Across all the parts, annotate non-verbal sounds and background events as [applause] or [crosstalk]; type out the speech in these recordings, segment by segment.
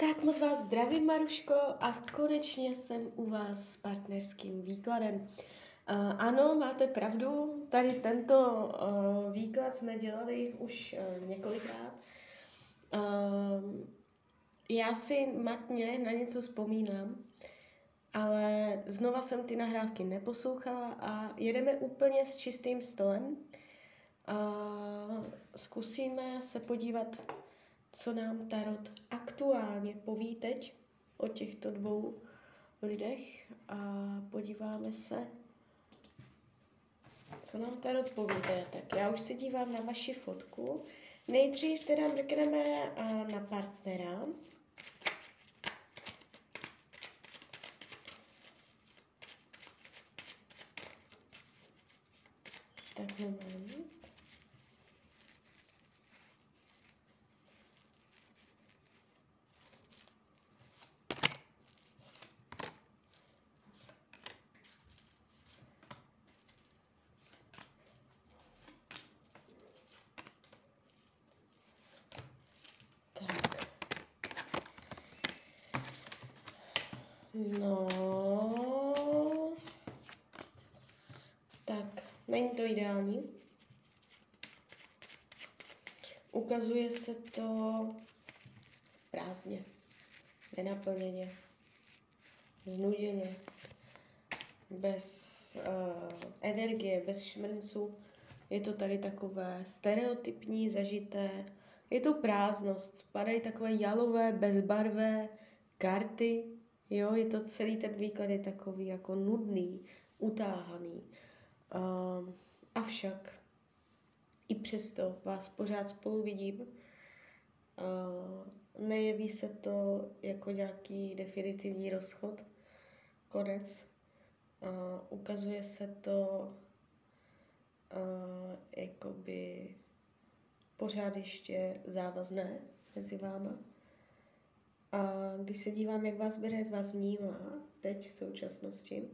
Tak moc vás zdravím, Maruško, a konečně jsem u vás s partnerským výkladem. Uh, ano, máte pravdu, tady tento uh, výklad jsme dělali už uh, několikrát. Uh, já si matně na něco vzpomínám, ale znova jsem ty nahrávky neposlouchala a jedeme úplně s čistým stolem. Uh, zkusíme se podívat co nám Tarot aktuálně poví teď o těchto dvou lidech a podíváme se, co nám Tarot poví. Tak já už se dívám na vaši fotku. Nejdřív teda mrkneme na partnera. Tak moment. No, tak, není to ideální. Ukazuje se to prázdně, nenaplněně, znuděně, bez uh, energie, bez šmrnců. Je to tady takové stereotypní, zažité. Je to prázdnost, spadají takové jalové, bezbarvé karty, Jo, je to celý ten výklad je takový jako nudný, utáhaný. Uh, avšak i přesto vás pořád spolu vidím. Uh, nejeví se to jako nějaký definitivní rozchod, konec. Uh, ukazuje se to uh, jakoby pořád ještě závazné mezi váma. A když se dívám, jak vás bere, jak vás vnímá teď v současnosti,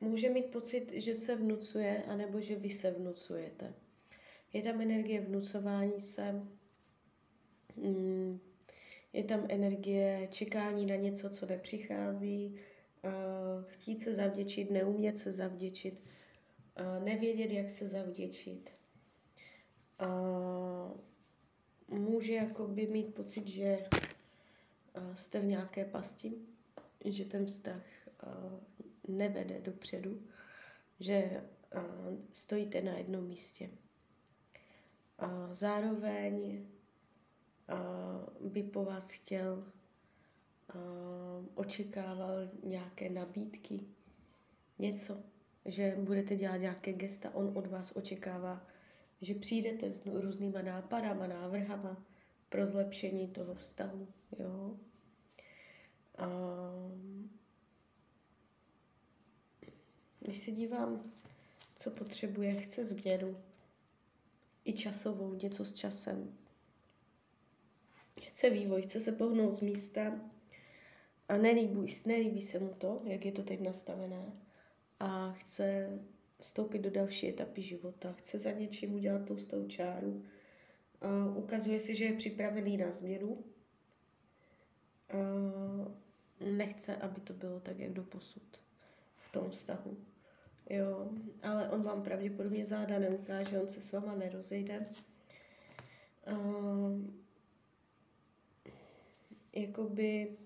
může mít pocit, že se vnucuje, anebo že vy se vnucujete. Je tam energie vnucování se, mm, je tam energie čekání na něco, co nepřichází, chtít se zavděčit, neumět se zavděčit, nevědět, jak se zavděčit. Může jakoby mít pocit, že jste v nějaké pasti, že ten vztah nevede dopředu, že stojíte na jednom místě. Zároveň by po vás chtěl, očekával nějaké nabídky, něco, že budete dělat nějaké gesta, on od vás očekává, že přijdete s různýma nápadama, návrhama pro zlepšení toho vztahu. Jo? A když se dívám, co potřebuje, chce změnu. I časovou, něco s časem. Chce vývoj, chce se pohnout z místa a nelíbí, nelíbí se mu to, jak je to teď nastavené. A chce vstoupit do další etapy života. Chce za něčím udělat tlustou čáru. A ukazuje se, že je připravený na změnu. A nechce, aby to bylo tak, jak do posud v tom vztahu. Jo, ale on vám pravděpodobně záda neukáže, on se s váma nerozejde. Uh, jakoby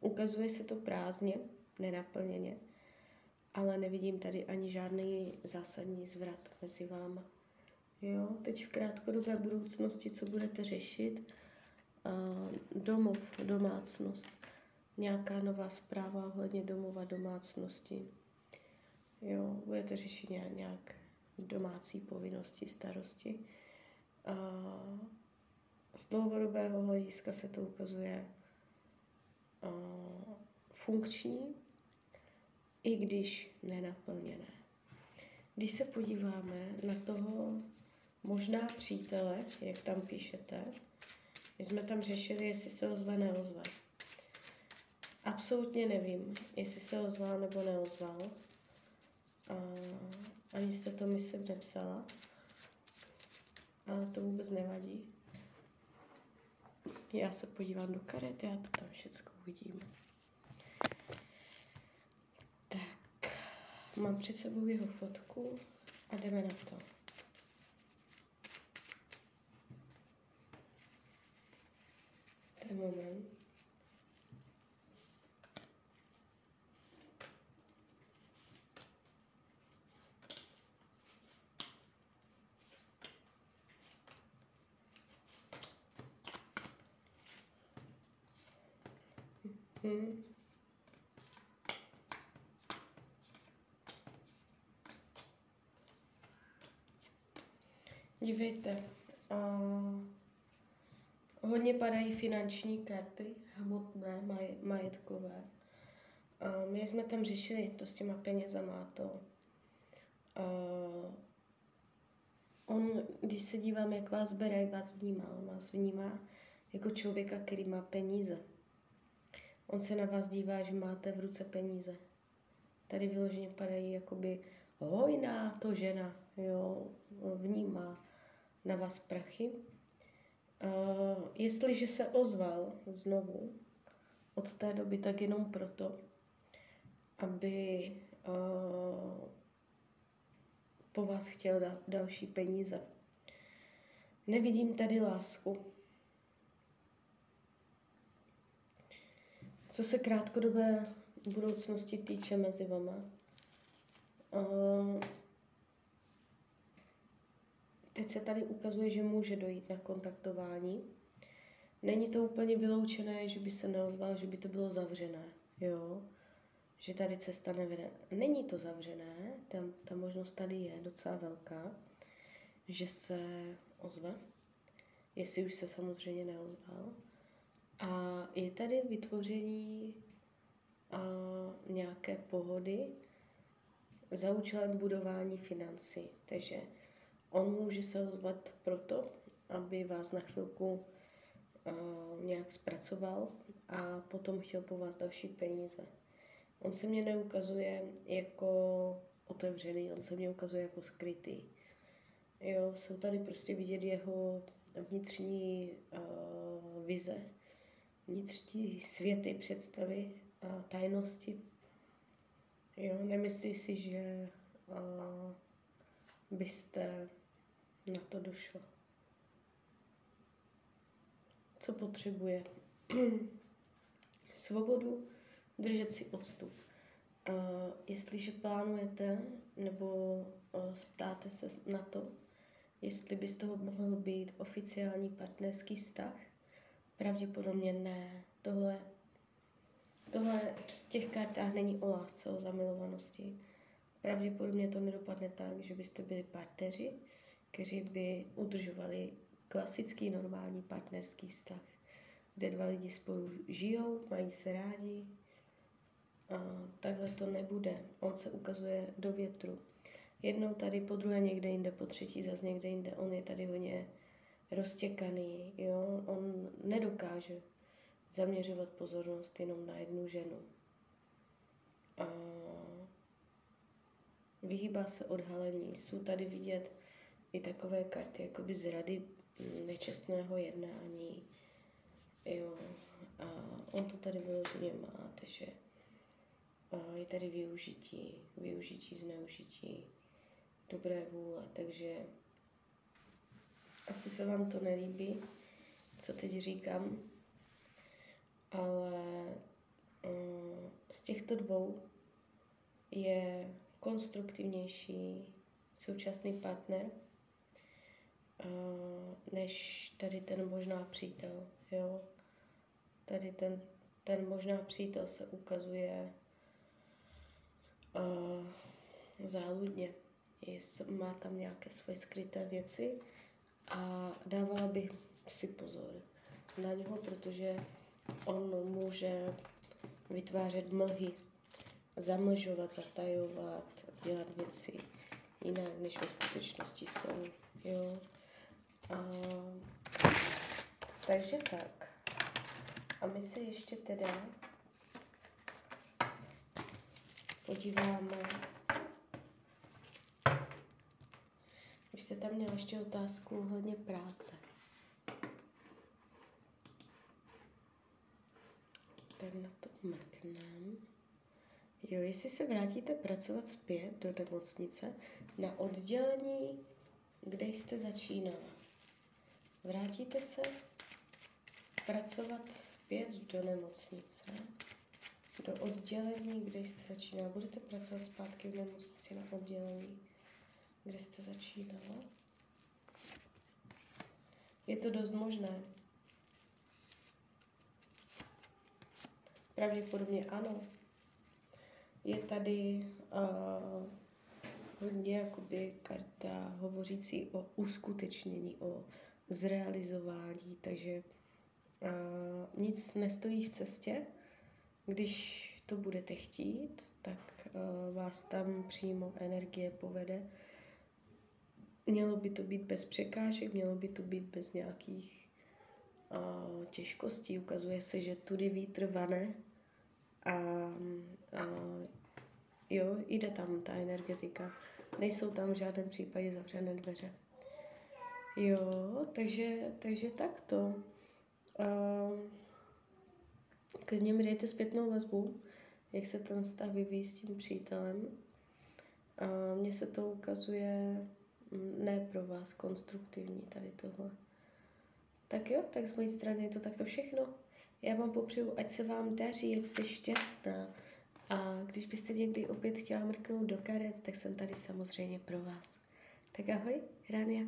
ukazuje se to prázdně, nenaplněně, ale nevidím tady ani žádný zásadní zvrat mezi váma. Jo, teď v krátkodobé budoucnosti, co budete řešit? Domov, domácnost nějaká nová zpráva ohledně domova domácnosti. Jo, budete řešit nějak domácí povinnosti, starosti. A z dlouhodobého hlediska se to ukazuje funkční, i když nenaplněné. Když se podíváme na toho možná přítele, jak tam píšete, my jsme tam řešili, jestli se ozve, neozve. Absolutně nevím, jestli se ozval nebo neozval. A ani jste to se nepsala. Ale to vůbec nevadí. Já se podívám do karet, já to tam všechno uvidím. Tak, mám před sebou jeho fotku a jdeme na to. Ten moment. Hmm. Dívejte, uh, hodně padají finanční karty, hmotné, maj, majetkové. Uh, my jsme tam řešili to s těma penězama, to. Uh, on, když se dívám, jak vás bere, jak vás vnímá, on vás vnímá jako člověka, který má peníze. On se na vás dívá, že máte v ruce peníze. Tady vyloženě padají jakoby hojná to žena, jo, vnímá na vás prachy. Jestliže se ozval znovu od té doby, tak jenom proto, aby uh, po vás chtěl da- další peníze. Nevidím tady lásku. Co se krátkodobé budoucnosti týče mezi vama, uh, teď se tady ukazuje, že může dojít na kontaktování. Není to úplně vyloučené, že by se neozval, že by to bylo zavřené, jo? Že tady cesta nevede. Není to zavřené, tam, ta možnost tady je docela velká, že se ozve, jestli už se samozřejmě neozval. A je tady vytvoření a, nějaké pohody za účelem budování financí. Takže on může se ozvat proto, aby vás na chvilku a, nějak zpracoval a potom chtěl po vás další peníze. On se mě neukazuje jako otevřený, on se mě ukazuje jako skrytý. Jo, jsou tady prostě vidět jeho vnitřní uh, vize, vnitřní světy, představy a tajnosti. Jo, nemyslí si, že uh, byste na to došlo. Co potřebuje? [clears throat] Svobodu, držet si odstup. Jestliže plánujete nebo uh, ptáte se na to, jestli by z toho mohl být oficiální partnerský vztah, pravděpodobně ne. Tohle, tohle v těch kartách není o lásce, o zamilovanosti. Pravděpodobně to nedopadne tak, že byste byli partneři, kteří by udržovali klasický normální partnerský vztah, kde dva lidi spolu žijou, mají se rádi, a takhle to nebude. On se ukazuje do větru. Jednou tady, po druhé někde jinde, po třetí zase někde jinde. On je tady hodně roztěkaný, jo. On nedokáže zaměřovat pozornost jenom na jednu ženu. A vyhýbá se odhalení. Jsou tady vidět i takové karty, jakoby z rady nečestného jednání. Jo. A on to tady vyloženě má, takže je tady využití, využití, zneužití, dobré vůle, takže asi se vám to nelíbí, co teď říkám, ale um, z těchto dvou je konstruktivnější současný partner než tady ten možná přítel, jo. Tady ten, ten možná přítel se ukazuje uh, záludně. Má tam nějaké svoje skryté věci a dávala bych si pozor na něho, protože on může vytvářet mlhy, zamlžovat, zatajovat, dělat věci jinak, než ve skutečnosti jsou. Jo? Takže tak. A my se ještě teda podíváme. Vy jste tam měl ještě otázku hodně práce. Tak na to mrknem. Jo, jestli se vrátíte pracovat zpět do nemocnice na oddělení, kde jste začínala. Vrátíte se pracovat zpět do nemocnice, do oddělení, kde jste začínala. Budete pracovat zpátky v nemocnici na oddělení, kde jste začínala. Je to dost možné. Pravděpodobně ano. Je tady uh, hodně jakoby karta hovořící o uskutečnění, o zrealizování, takže uh, nic nestojí v cestě. Když to budete chtít, tak uh, vás tam přímo energie povede. Mělo by to být bez překážek, mělo by to být bez nějakých uh, těžkostí. Ukazuje se, že tudy vítr vane a, a jo, jde tam ta energetika. Nejsou tam v žádném případě zavřené dveře. Jo, takže, takže takto. Uh, klidně mi dejte zpětnou vazbu, jak se ten vztah vyvíjí s tím přítelem. Uh, Mně se to ukazuje mm, ne pro vás konstruktivní tady tohle. Tak jo, tak z mojí strany je to takto všechno. Já vám popřeju, ať se vám daří, ať jste šťastná. A když byste někdy opět chtěla mrknout do karet, tak jsem tady samozřejmě pro vás. Tak ahoj, Rania.